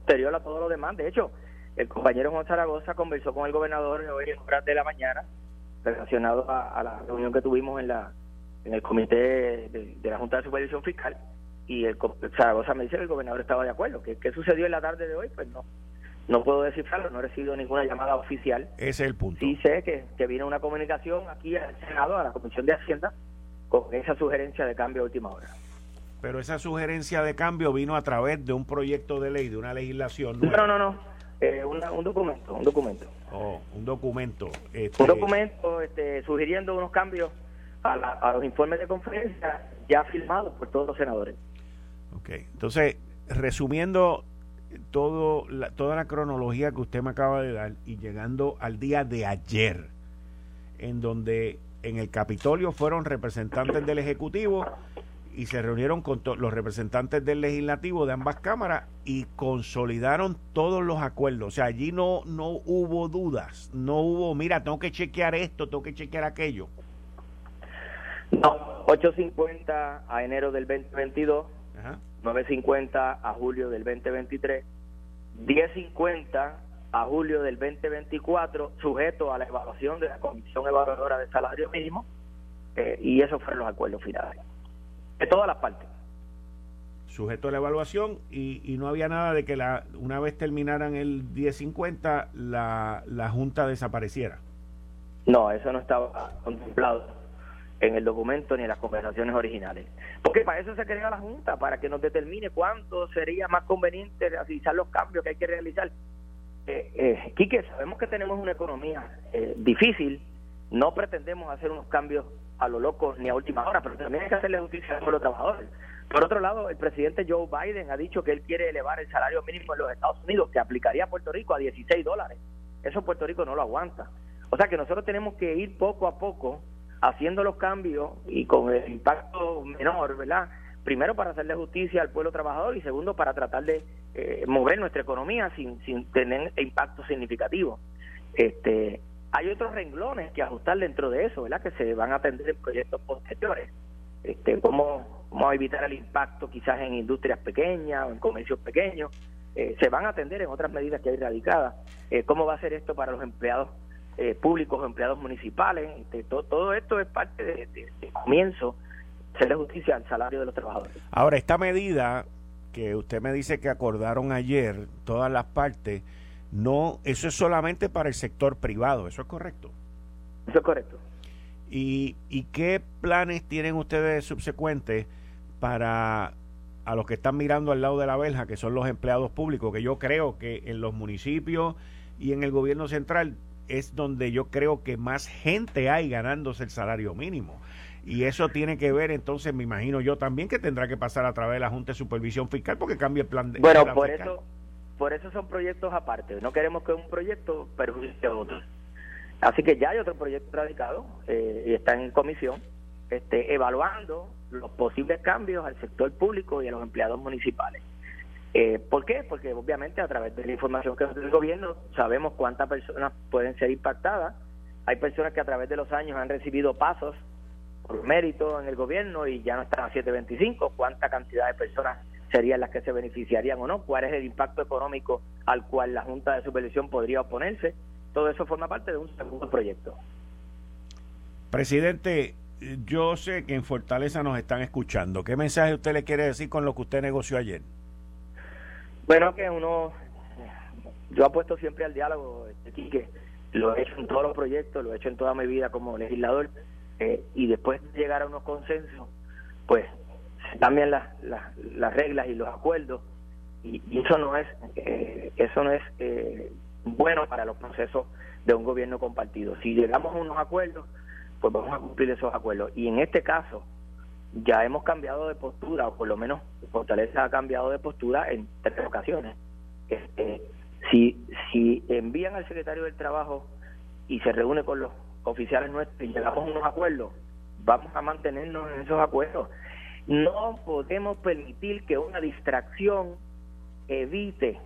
anterior a todo lo demás. De hecho, el compañero Juan Zaragoza conversó con el gobernador hoy en horas de la mañana relacionado a la reunión que tuvimos en la en el comité de, la Junta de Supervisión Fiscal y el Zaragoza me dice que el gobernador estaba de acuerdo. ¿Qué, ¿Qué, sucedió en la tarde de hoy? Pues no no puedo descifrarlo, no he recibido ninguna llamada oficial. Ese es el punto. Sí sé que, que vino una comunicación aquí al Senado, a la Comisión de Hacienda, con esa sugerencia de cambio a última hora. Pero esa sugerencia de cambio vino a través de un proyecto de ley, de una legislación. No, no, no, eh, un documento, un documento. Oh, un documento. Este... Un documento este, sugiriendo unos cambios a, los informes de conferencia ya firmados por todos los senadores. Ok, entonces, resumiendo todo toda la cronología que usted me acaba de dar y llegando al día de ayer, en donde en el Capitolio fueron representantes del Ejecutivo y se reunieron con los representantes del Legislativo de ambas cámaras y consolidaron todos los acuerdos. O sea, allí no, no hubo dudas, no hubo, mira, tengo que chequear esto, tengo que chequear aquello. No, 8.50 a enero del 2022, 9.50 a julio del 2023, 10.50 a julio del 2024, sujeto a la evaluación de la Comisión Evaluadora de Salario Mínimo, eh, y esos fueron los acuerdos finales, de todas las partes. Sujeto a la evaluación, y, y no había nada de que la una vez terminaran el 10.50, la, la Junta desapareciera. No, eso no estaba contemplado en el documento ni en las conversaciones originales. Porque para eso se crea la Junta, para que nos determine cuánto sería más conveniente realizar los cambios que hay que realizar. Eh, eh, Quique, sabemos que tenemos una economía eh, difícil, no pretendemos hacer unos cambios a lo loco ni a última hora, pero también hay que hacerle justicia a los trabajadores. Por otro lado, el presidente Joe Biden ha dicho que él quiere elevar el salario mínimo en los Estados Unidos, que aplicaría a Puerto Rico a 16 dólares. Eso Puerto Rico no lo aguanta. O sea que nosotros tenemos que ir poco a poco haciendo los cambios y con el impacto menor, ¿verdad? Primero para hacerle justicia al pueblo trabajador y segundo para tratar de eh, mover nuestra economía sin, sin tener impacto significativo. Este, hay otros renglones que ajustar dentro de eso, ¿verdad? Que se van a atender en proyectos posteriores. Este, cómo, cómo evitar el impacto quizás en industrias pequeñas o en comercios pequeños. Eh, se van a atender en otras medidas que hay radicadas. Eh, ¿Cómo va a ser esto para los empleados eh, públicos empleados municipales. Este, todo, esto es parte de, comienzo de hacerle justicia al salario de los trabajadores. Ahora, esta medida que usted me dice que acordaron ayer todas las partes, no, eso es solamente para el sector privado, ¿eso es correcto? Eso es correcto. ¿Y, y qué planes tienen ustedes subsecuentes para a los que están mirando al lado de la verja, que son los empleados públicos, que yo creo que en los municipios y en el gobierno central es donde yo creo que más gente hay ganándose el salario mínimo. Y eso tiene que ver, entonces, me imagino yo también que tendrá que pasar a través de la Junta de Supervisión Fiscal porque cambia el plan de. Bueno, por eso, por eso son proyectos aparte. No queremos que un proyecto perjudique a otro. Así que ya hay otro proyecto radicado eh, y está en comisión, este, evaluando los posibles cambios al sector público y a los empleados municipales. Eh, ¿Por qué? Porque obviamente a través de la información que nos da el gobierno sabemos cuántas personas pueden ser impactadas. Hay personas que a través de los años han recibido pasos por mérito en el gobierno y ya no están a 725. ¿Cuánta cantidad de personas serían las que se beneficiarían o no, cuál es el impacto económico al cual la Junta de Supervisión podría oponerse. Todo eso forma parte de un segundo proyecto. Presidente, yo sé que en Fortaleza nos están escuchando. ¿Qué mensaje usted le quiere decir con lo que usted negoció ayer? Bueno, que uno, yo apuesto siempre al diálogo, este, que lo he hecho en todos los proyectos, lo he hecho en toda mi vida como legislador, eh, y después de llegar a unos consensos, pues cambian las, las, reglas y los acuerdos, y, eso no es, eh, eso no es eh, bueno para los procesos de un gobierno compartido. Si llegamos a unos acuerdos, pues vamos a cumplir esos acuerdos. Y en este caso, ya hemos cambiado de postura, o por lo menos Fortaleza ha cambiado de postura en tres ocasiones. Este, si, si envían al secretario del Trabajo y se reúne con los oficiales nuestros y llegamos a unos acuerdos, vamos a mantenernos en esos acuerdos. No podemos permitir que una distracción evite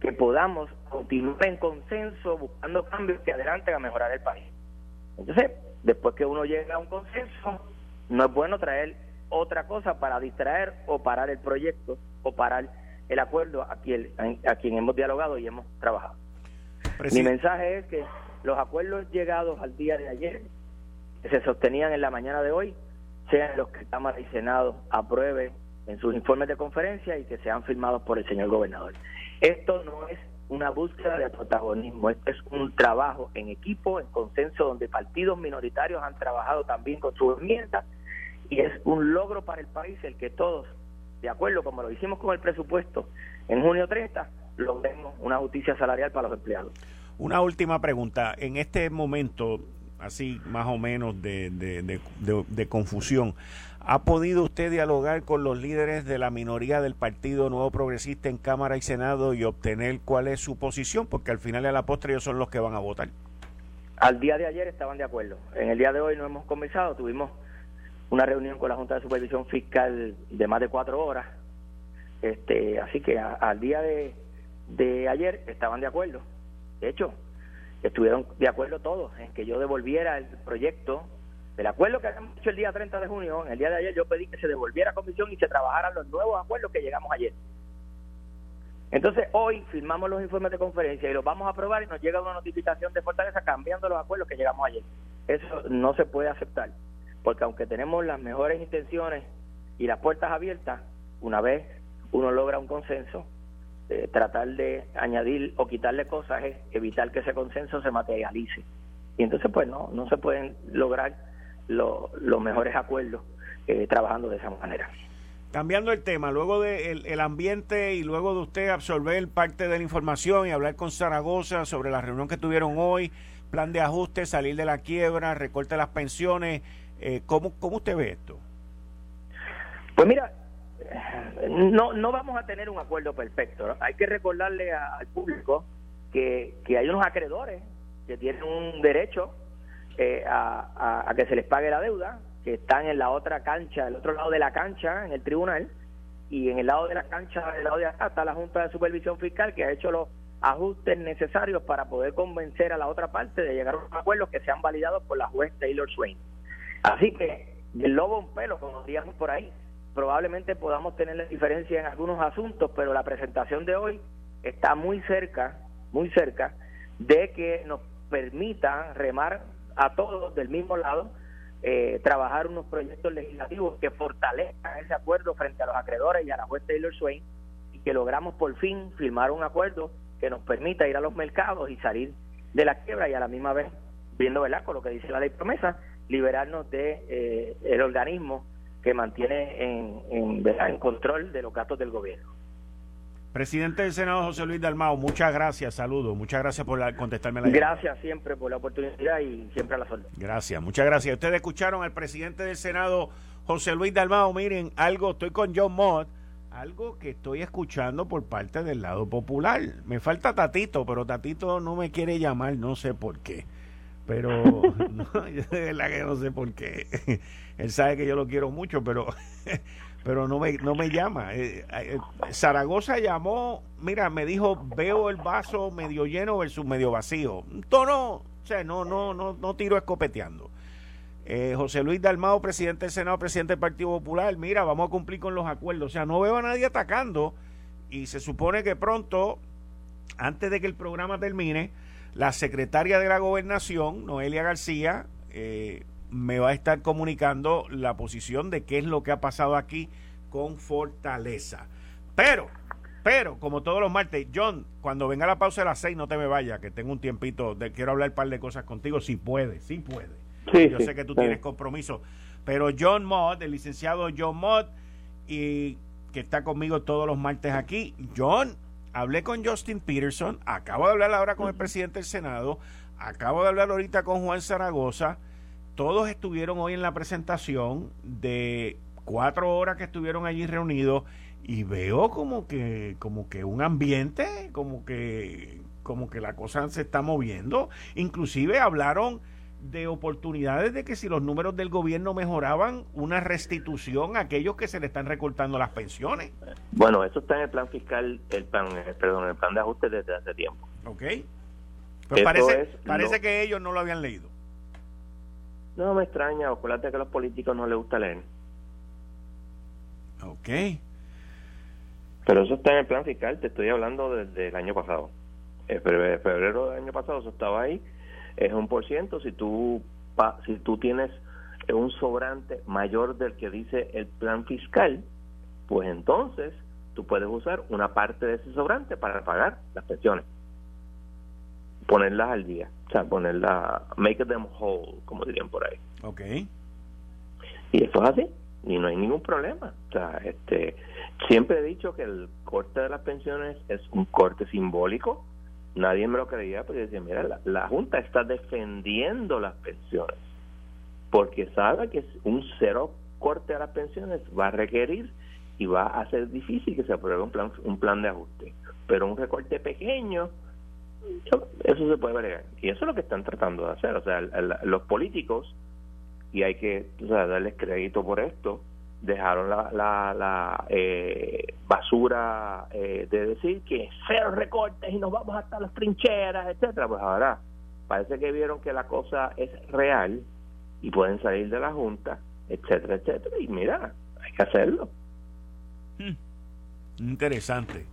que podamos continuar en consenso buscando cambios que adelanten a mejorar el país. Entonces, después que uno llega a un consenso, no es bueno traer otra cosa para distraer o parar el proyecto o parar el acuerdo a quien, a quien hemos dialogado y hemos trabajado. Mi mensaje es que los acuerdos llegados al día de ayer, que se sostenían en la mañana de hoy, sean los que Cámara y Senado aprueben en sus informes de conferencia y que sean firmados por el señor gobernador. Esto no es una búsqueda de protagonismo, esto es un trabajo en equipo, en consenso, donde partidos minoritarios han trabajado también con sus enmiendas y es un logro para el país el que todos, de acuerdo como lo hicimos con el presupuesto en junio 30, logremos una justicia salarial para los empleados. Una última pregunta. En este momento, así más o menos de, de, confusión, ¿ha podido usted dialogar con los líderes de la minoría del Partido Nuevo Progresista en Cámara y Senado y obtener cuál es su posición? Porque al final de la postre ellos son los que van a votar. Al día de ayer estaban de acuerdo. En el día de hoy no hemos conversado, tuvimos una reunión con la Junta de Supervisión Fiscal de más de cuatro horas. Este, así que al día de, de ayer estaban de acuerdo. De hecho, estuvieron de acuerdo todos en que yo devolviera el proyecto del acuerdo que habíamos hecho el día 30 de junio. En el día de ayer yo pedí que se devolviera comisión y se trabajaran los nuevos acuerdos que llegamos ayer. Entonces hoy firmamos los informes de conferencia y los vamos a aprobar y nos llega una notificación de Fortaleza cambiando los acuerdos que llegamos ayer. Eso no se puede aceptar porque aunque tenemos las mejores intenciones y las puertas abiertas, una vez uno logra un consenso, eh, tratar de añadir o quitarle cosas es evitar que ese consenso se materialice. Y entonces, pues no, no se pueden lograr los mejores acuerdos eh, trabajando de esa manera. Cambiando el tema, luego del de el ambiente y luego de usted absorber parte de la información y hablar con Zaragoza sobre la reunión que tuvieron hoy, plan de ajuste, salir de la quiebra, recorte de las pensiones, eh, ¿cómo, ¿Cómo usted ve esto? Pues mira, no, no vamos a tener un acuerdo perfecto. Hay que recordarle al público que, que hay unos acreedores que tienen un derecho eh, a, a, que se les pague la deuda, que están en la otra cancha, el otro lado de la cancha, en el tribunal, y en el lado de la cancha, del lado de acá, está la Junta de Supervisión Fiscal que ha hecho los ajustes necesarios para poder convencer a la otra parte de llegar a unos acuerdos que sean validados por la juez Taylor Swain. Así que el lobo un pelo, como diríamos por ahí, probablemente podamos tener diferencia en algunos asuntos, pero la presentación de hoy está muy cerca, muy cerca de que nos permita remar a todos del mismo lado, eh, trabajar unos proyectos legislativos que fortalezcan ese acuerdo frente a los acreedores y a la juez Taylor Swain y que logramos por fin firmar un acuerdo que nos permita ir a los mercados y salir de la quiebra y a la misma vez, viendo ¿verdad? con lo que dice la ley promesa, liberarnos de eh, el organismo que mantiene en, en, en control de los gastos del gobierno. Presidente del Senado, José Luis Dalmao, muchas gracias, saludos, muchas gracias por contestarme la Gracias siempre por la oportunidad y siempre a la suerte. Gracias, muchas gracias. Ustedes escucharon al presidente del Senado, José Luis Dalmao, miren, algo, estoy con John Mott, algo que estoy escuchando por parte del lado popular. Me falta Tatito, pero Tatito no me quiere llamar, no sé por qué pero no, yo de verdad que no sé por qué. Él sabe que yo lo quiero mucho, pero pero no me, no me llama. Eh, eh, Zaragoza llamó, mira, me dijo, veo el vaso medio lleno versus medio vacío. Tono, o sea, no, no, no, no tiro escopeteando. Eh, José Luis Dalmao, presidente del Senado, presidente del Partido Popular, mira, vamos a cumplir con los acuerdos. O sea, no veo a nadie atacando y se supone que pronto, antes de que el programa termine, la secretaria de la gobernación, Noelia García, eh, me va a estar comunicando la posición de qué es lo que ha pasado aquí con Fortaleza. Pero, pero, como todos los martes, John, cuando venga la pausa de las seis, no te me vayas, que tengo un tiempito, de, quiero hablar un par de cosas contigo, si puede, si puede. Yo sé que tú tienes compromiso. Pero John Mott, el licenciado John Mott, y que está conmigo todos los martes aquí. John, hablé con Justin Peterson, acabo de hablar ahora con el presidente del Senado, acabo de hablar ahorita con Juan Zaragoza. Todos estuvieron hoy en la presentación de cuatro horas que estuvieron allí reunidos y veo como que como que un ambiente como que como que la cosa se está moviendo inclusive hablaron de oportunidades de que si los números del gobierno mejoraban, una restitución a aquellos que se le están recortando las pensiones. Bueno, eso está en el plan fiscal, el plan, eh, perdón, el plan de ajuste desde hace tiempo. Ok. Pues parece, parece que ellos no lo habían leído. No me extraña, acuérdate que a los políticos no les gusta leer. Ok. Pero eso está en el plan fiscal, te estoy hablando desde el año pasado. En febrero del año pasado eso estaba ahí es un por ciento. Si tú, si tú tienes un sobrante mayor del que dice el plan fiscal, pues entonces tú puedes usar una parte de ese sobrante para pagar las pensiones. Ponerlas al día. O sea, ponerlas, make them whole, como dirían por ahí. Ok. Y eso es así. Y no hay ningún problema. O sea, este, siempre he dicho que el corte de las pensiones es un corte simbólico nadie me lo creía porque decía, mira, la, Junta está defendiendo las pensiones porque sabe que un cero corte a las pensiones va a requerir y va a ser difícil que se apruebe un plan, un plan de ajuste. Pero un recorte pequeño, eso se puede ver. Y eso es lo que están tratando de hacer. O sea, los políticos, y hay que darles crédito por esto, dejaron la, la, eh, basura eh, de decir que cero recortes y nos vamos hasta las trincheras, etcétera. Pues ahora parece que vieron que la cosa es real y pueden salir de la junta, etcétera, etcétera. Y mira, hay que hacerlo. Hmm. Interesante.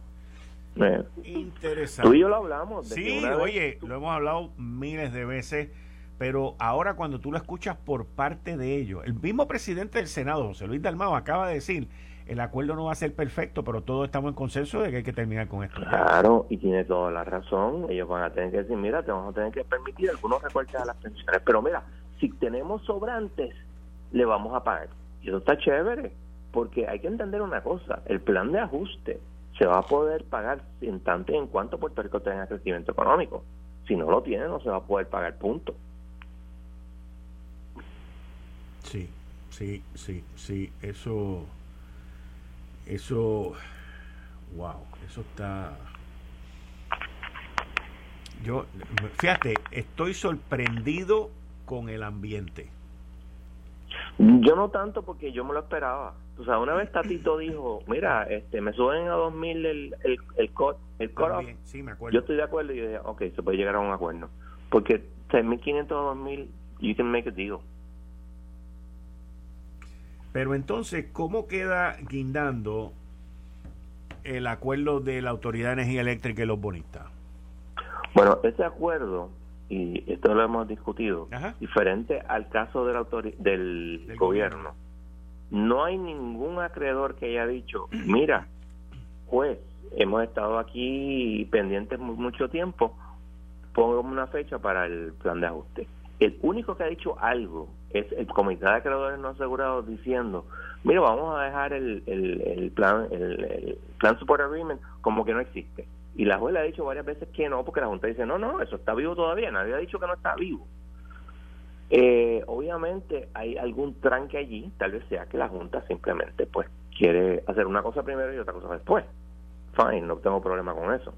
Eh, Interesante. Tú y yo lo hablamos. sí, oye, lo hemos hablado miles de veces pero ahora cuando tú lo escuchas por parte de ellos, el mismo presidente del Senado, José Luis Dalmao, acaba de decir, el acuerdo no va a ser perfecto, pero todos estamos en consenso de que hay que terminar con esto. Claro, y tiene toda la razón. Ellos van a tener que decir, mira, te vamos a tener que permitir algunos recortes a las pensiones, pero mira, si tenemos sobrantes, le vamos a pagar. Y eso está chévere, porque hay que entender una cosa, el plan de ajuste se va a poder pagar en tanto en cuanto Puerto Rico tenga crecimiento económico. Si no lo tiene, no se va a poder pagar, punto. Sí, sí, sí, eso, eso, wow, eso está... Yo, fíjate, estoy sorprendido con el ambiente. Yo no tanto porque yo me lo esperaba. O sea, una vez Tatito dijo, mira, este, me suben a 2000 el, el, el, cut, el Sí, me acuerdo. Yo estoy de acuerdo y yo dije, ok, se puede llegar a un acuerdo. Porque 6.500 a 2000, you can make a deal. Pero entonces, ¿cómo queda guindando el acuerdo de la Autoridad de Energía Eléctrica y los bonistas? Bueno, ese acuerdo, y esto lo hemos discutido, diferente al caso del, del, gobierno, no hay ningún acreedor que haya dicho, mira, pues hemos estado aquí pendientes mucho tiempo, pongamos una fecha para el plan de ajuste. El único que ha dicho algo es el Comité de Acreedores No Asegurados diciendo, mira, vamos a dejar el, el, plan el, plan Support Agreement como que no existe. Y la juez le ha dicho varias veces que no, porque la Junta dice, no, no, eso está vivo todavía, nadie ha dicho que no está vivo. Eh, obviamente hay algún tranque allí, tal vez sea que la Junta simplemente pues quiere hacer una cosa primero y otra cosa después. Fine, no tengo problema con eso.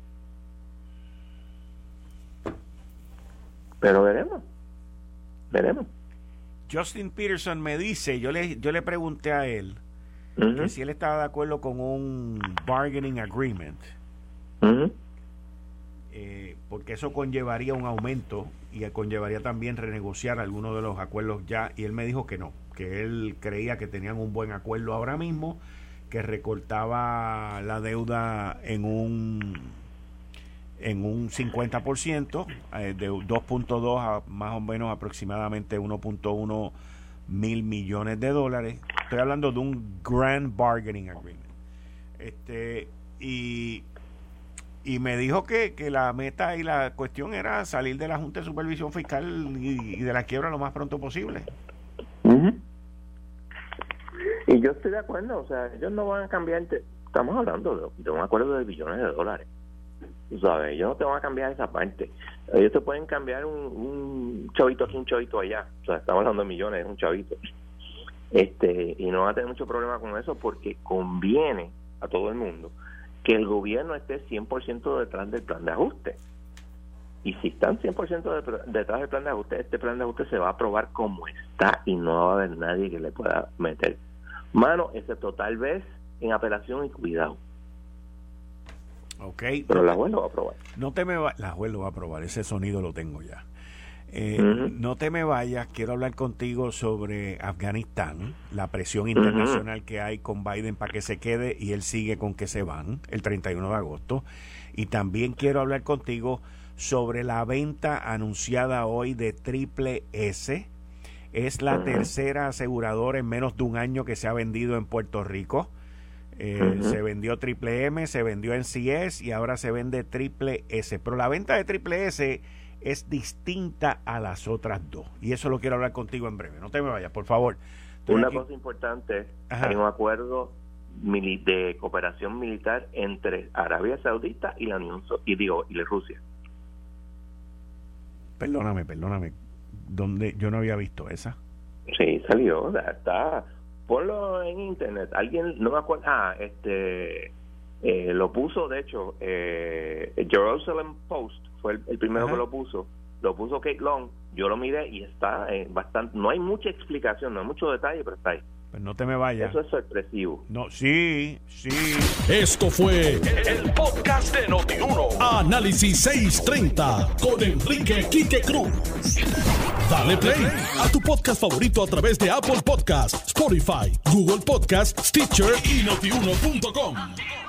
Pero veremos. Veremos. Justin Peterson me dice, yo le, yo le pregunté a él que si él estaba de acuerdo con un bargaining agreement. Uh porque eso conllevaría un aumento y conllevaría también renegociar algunos de los acuerdos ya. Y él me dijo que no, que él creía que tenían un buen acuerdo ahora mismo, que recortaba la deuda en un en un 50%, eh, de 2.2 a más o menos aproximadamente 1.1 mil millones de dólares. Estoy hablando de un Grand Bargaining Agreement. Este, y, y me dijo que, que la meta y la cuestión era salir de la Junta de Supervisión Fiscal y, de la quiebra lo más pronto posible. Y yo estoy de acuerdo, o sea, ellos no van a cambiar, estamos hablando de, de un acuerdo de billones de dólares. Tú sabes, ellos no te van a cambiar esa parte. Ellos te pueden cambiar un, chavito aquí, un chavito allá. O sea, estamos hablando de millones, es un chavito. Este, y no van a tener mucho problema con eso porque conviene a todo el mundo que el gobierno esté 100% detrás del plan de ajuste. Y si están 100% detrás del plan de ajuste, este plan de ajuste se va a aprobar como está y no va a haber nadie que le pueda meter mano, ese total vez en apelación y cuidado. Ok. Pero la juez lo va a aprobar. No te me La juez lo va a aprobar, ese sonido lo tengo ya. Eh, no te me vayas, quiero hablar contigo sobre Afganistán, la presión internacional que hay con Biden para que se quede y él sigue con que se van el 31 de agosto. Y también quiero hablar contigo sobre la venta anunciada hoy de Triple S. Es la tercera aseguradora en menos de un año que se ha vendido en Puerto Rico. Eh, se vendió Triple M, se vendió NCS y ahora se vende Triple S. Pero la venta de Triple S es distinta a las otras dos. Y eso lo quiero hablar contigo en breve. No te me vayas, por favor. Una cosa importante, hay un acuerdo de cooperación militar entre Arabia Saudita y la Unión y digo y Rusia. Perdóname, perdóname. ¿Dónde yo no había visto esa? Sí, salió, está ponlo en internet. Alguien, no me acuerdo, ah, este, eh, lo puso, de hecho, eh, Jerusalem Post fue el, primero que lo puso. Lo puso Kate Long, yo lo miré y está eh, bastante, no hay mucha explicación, no hay mucho detalle, pero está ahí. Pues no te me vayas. Eso es sorpresivo. No, sí, sí. Esto fue el, podcast de Notiuno. Análisis 630 con Enrique Quique Cruz. Dale play a tu podcast favorito a través de Apple Podcasts, Spotify, Google Podcasts, Stitcher y notiuno.com.